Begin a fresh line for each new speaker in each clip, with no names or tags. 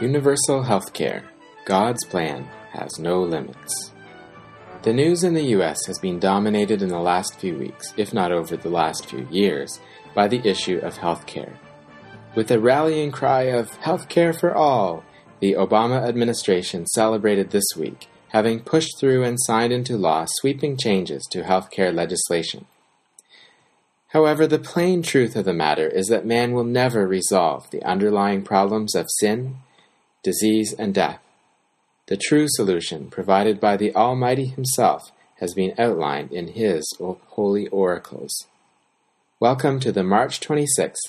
Universal Healthcare God's Plan Has No Limits. The news in the US has been dominated in the last few weeks, if not over the last few years, by the issue of healthcare. With a rallying cry of healthcare for all, the Obama administration celebrated this week, having pushed through and signed into law sweeping changes to healthcare legislation. However, the plain truth of the matter is that man will never resolve the underlying problems of sin, disease, and death. The true solution, provided by the Almighty Himself, has been outlined in His holy oracles. Welcome to the March 26,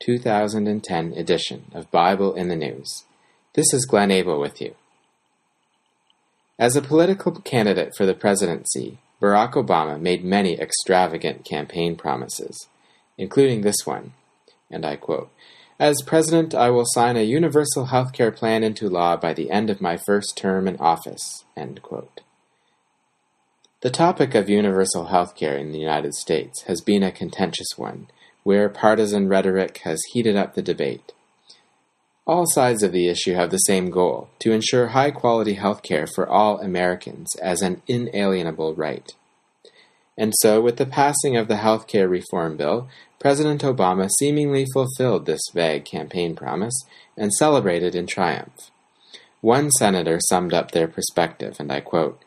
2010 edition of Bible in the News. This is Glenn Abel with you. As a political candidate for the presidency, Barack Obama made many extravagant campaign promises, including this one, and I quote, As president, I will sign a universal health care plan into law by the end of my first term in office. The topic of universal health care in the United States has been a contentious one, where partisan rhetoric has heated up the debate. All sides of the issue have the same goal to ensure high quality health care for all Americans as an inalienable right. And so, with the passing of the health care reform bill, President Obama seemingly fulfilled this vague campaign promise and celebrated in triumph. One senator summed up their perspective, and I quote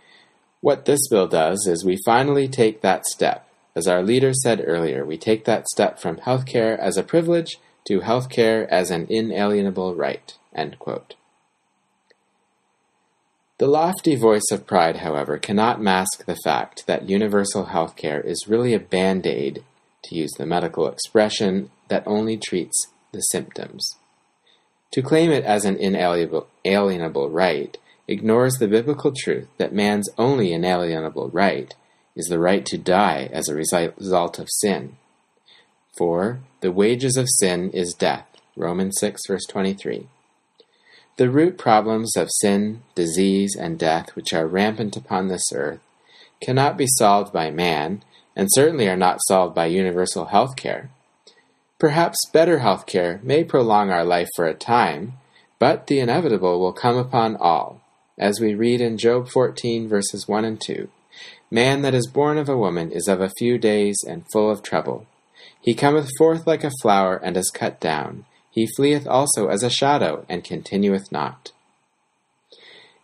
What this bill does is we finally take that step. As our leader said earlier, we take that step from health care as a privilege to health care as an inalienable right. The lofty voice of pride, however, cannot mask the fact that universal health care is really a band aid, to use the medical expression, that only treats the symptoms. To claim it as an inalienable right ignores the biblical truth that man's only inalienable right is the right to die as a result of sin. For the wages of sin is death. Romans 6, verse 23. The root problems of sin, disease, and death, which are rampant upon this earth, cannot be solved by man, and certainly are not solved by universal health care. Perhaps better health care may prolong our life for a time, but the inevitable will come upon all, as we read in Job 14, verses 1 and 2. Man that is born of a woman is of a few days and full of trouble. He cometh forth like a flower, and is cut down. He fleeth also as a shadow, and continueth not.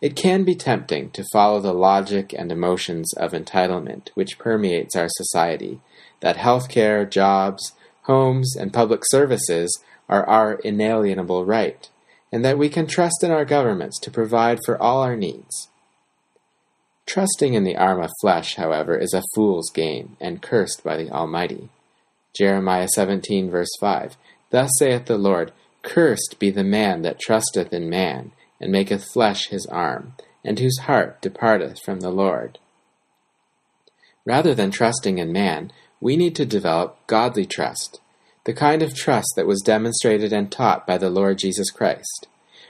It can be tempting to follow the logic and emotions of entitlement which permeates our society, that health care, jobs, homes, and public services are our inalienable right, and that we can trust in our governments to provide for all our needs. Trusting in the arm of flesh, however, is a fool's game, and cursed by the Almighty. Jeremiah 17, verse 5. Thus saith the Lord, Cursed be the man that trusteth in man, and maketh flesh his arm, and whose heart departeth from the Lord. Rather than trusting in man, we need to develop godly trust, the kind of trust that was demonstrated and taught by the Lord Jesus Christ.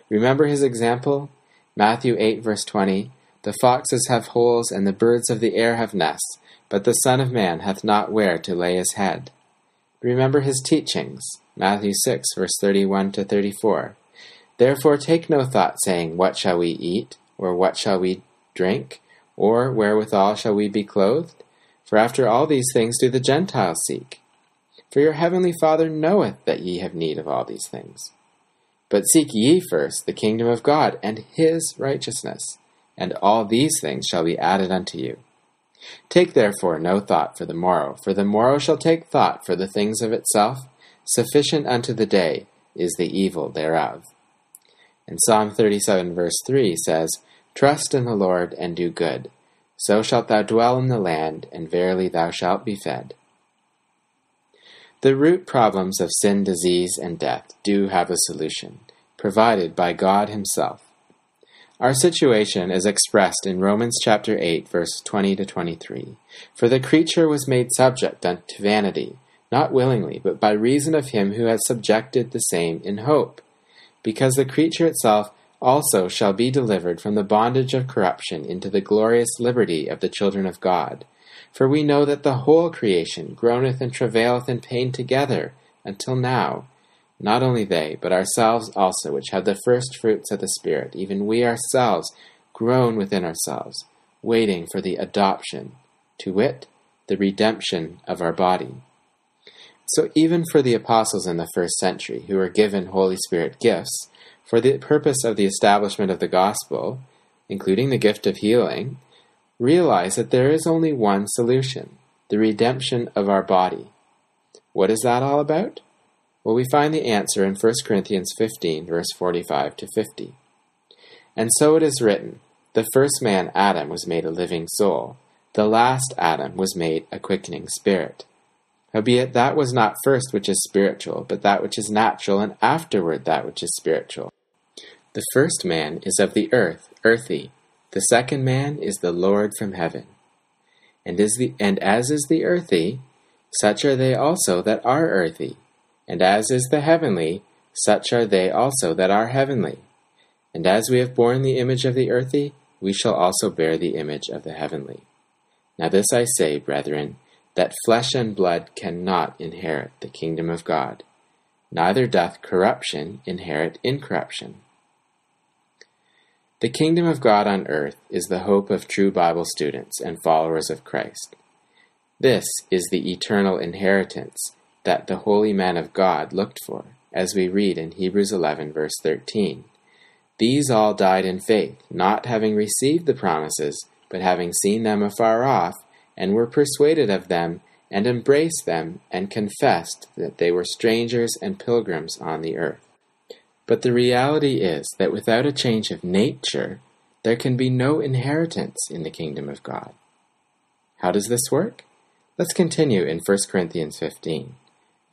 Remember his example? Matthew 8, verse 20 The foxes have holes, and the birds of the air have nests, but the Son of Man hath not where to lay his head. Remember his teachings. Matthew 6, verse 31 to 34. Therefore take no thought, saying, What shall we eat? Or what shall we drink? Or wherewithal shall we be clothed? For after all these things do the Gentiles seek. For your heavenly Father knoweth that ye have need of all these things. But seek ye first the kingdom of God and his righteousness, and all these things shall be added unto you. Take therefore no thought for the morrow, for the morrow shall take thought for the things of itself. Sufficient unto the day is the evil thereof. And Psalm 37, verse 3 says, Trust in the Lord and do good. So shalt thou dwell in the land, and verily thou shalt be fed. The root problems of sin, disease, and death do have a solution, provided by God Himself. Our situation is expressed in Romans chapter 8 verse 20 to 23. For the creature was made subject unto vanity, not willingly, but by reason of him who has subjected the same in hope, because the creature itself also shall be delivered from the bondage of corruption into the glorious liberty of the children of God. For we know that the whole creation groaneth and travaileth in pain together until now. Not only they, but ourselves also, which have the first fruits of the Spirit, even we ourselves, groan within ourselves, waiting for the adoption, to wit, the redemption of our body. So, even for the apostles in the first century, who were given Holy Spirit gifts for the purpose of the establishment of the gospel, including the gift of healing, realize that there is only one solution the redemption of our body. What is that all about? Well, we find the answer in 1 Corinthians 15, verse 45 to 50. And so it is written The first man, Adam, was made a living soul, the last Adam was made a quickening spirit. Howbeit that was not first which is spiritual, but that which is natural, and afterward that which is spiritual. The first man is of the earth, earthy. The second man is the Lord from heaven. And is the and as is the earthy, such are they also that are earthy. And as is the heavenly, such are they also that are heavenly. And as we have borne the image of the earthy, we shall also bear the image of the heavenly. Now this I say, brethren, that flesh and blood cannot inherit the kingdom of God, neither doth corruption inherit incorruption. The kingdom of God on earth is the hope of true Bible students and followers of Christ. This is the eternal inheritance that the holy man of God looked for, as we read in Hebrews 11, verse 13. These all died in faith, not having received the promises, but having seen them afar off, and were persuaded of them, and embraced them, and confessed that they were strangers and pilgrims on the earth. But the reality is that without a change of nature, there can be no inheritance in the kingdom of God. How does this work? Let's continue in 1 Corinthians 15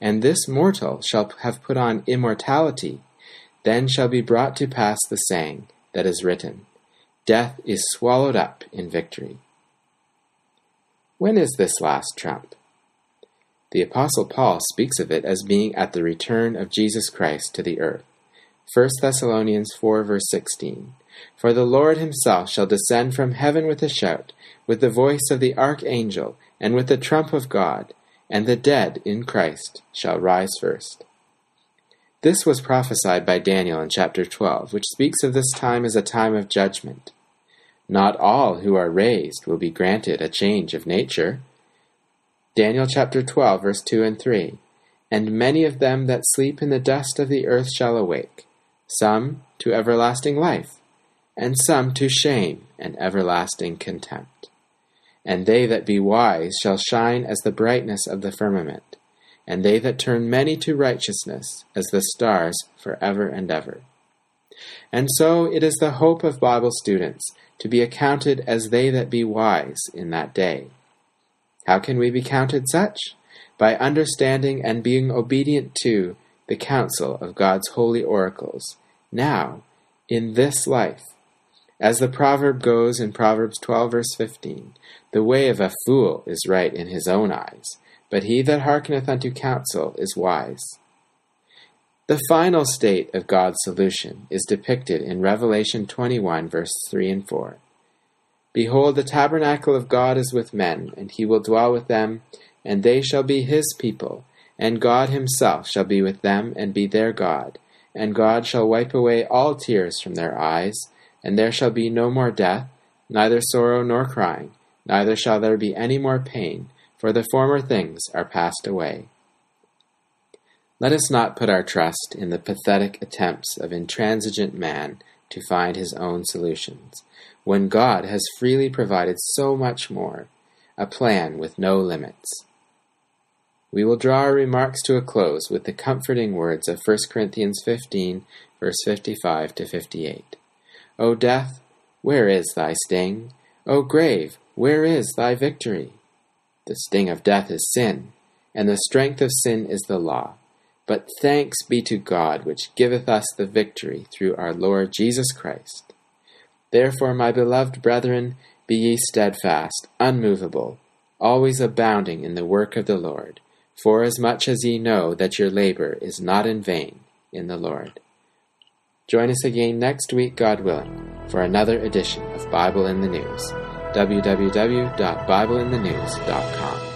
and this mortal shall have put on immortality. Then shall be brought to pass the saying that is written Death is swallowed up in victory. When is this last trump? The Apostle Paul speaks of it as being at the return of Jesus Christ to the earth. 1 Thessalonians 4 verse 16. For the Lord himself shall descend from heaven with a shout, with the voice of the archangel, and with the trump of God, and the dead in Christ shall rise first. This was prophesied by Daniel in chapter 12, which speaks of this time as a time of judgment. Not all who are raised will be granted a change of nature. Daniel chapter 12, verse 2 and 3. And many of them that sleep in the dust of the earth shall awake, some to everlasting life, and some to shame and everlasting contempt and they that be wise shall shine as the brightness of the firmament, and they that turn many to righteousness as the stars for ever and ever. And so it is the hope of Bible students to be accounted as they that be wise in that day. How can we be counted such? By understanding and being obedient to the counsel of God's holy oracles, now, in this life, as the proverb goes in Proverbs 12, verse 15, the way of a fool is right in his own eyes, but he that hearkeneth unto counsel is wise. The final state of God's solution is depicted in Revelation 21, verse 3 and 4. Behold, the tabernacle of God is with men, and he will dwell with them, and they shall be his people, and God himself shall be with them and be their God, and God shall wipe away all tears from their eyes and there shall be no more death, neither sorrow nor crying, neither shall there be any more pain, for the former things are passed away. Let us not put our trust in the pathetic attempts of intransigent man to find his own solutions, when God has freely provided so much more, a plan with no limits. We will draw our remarks to a close with the comforting words of 1 Corinthians 15, verse 55 to 58. O death, where is thy sting? O grave, where is thy victory? The sting of death is sin, and the strength of sin is the law. But thanks be to God, which giveth us the victory through our Lord Jesus Christ. Therefore, my beloved brethren, be ye steadfast, unmovable, always abounding in the work of the Lord, forasmuch as ye know that your labor is not in vain in the Lord. Join us again next week, God willing, for another edition of Bible in the News. www.bibleinthenews.com.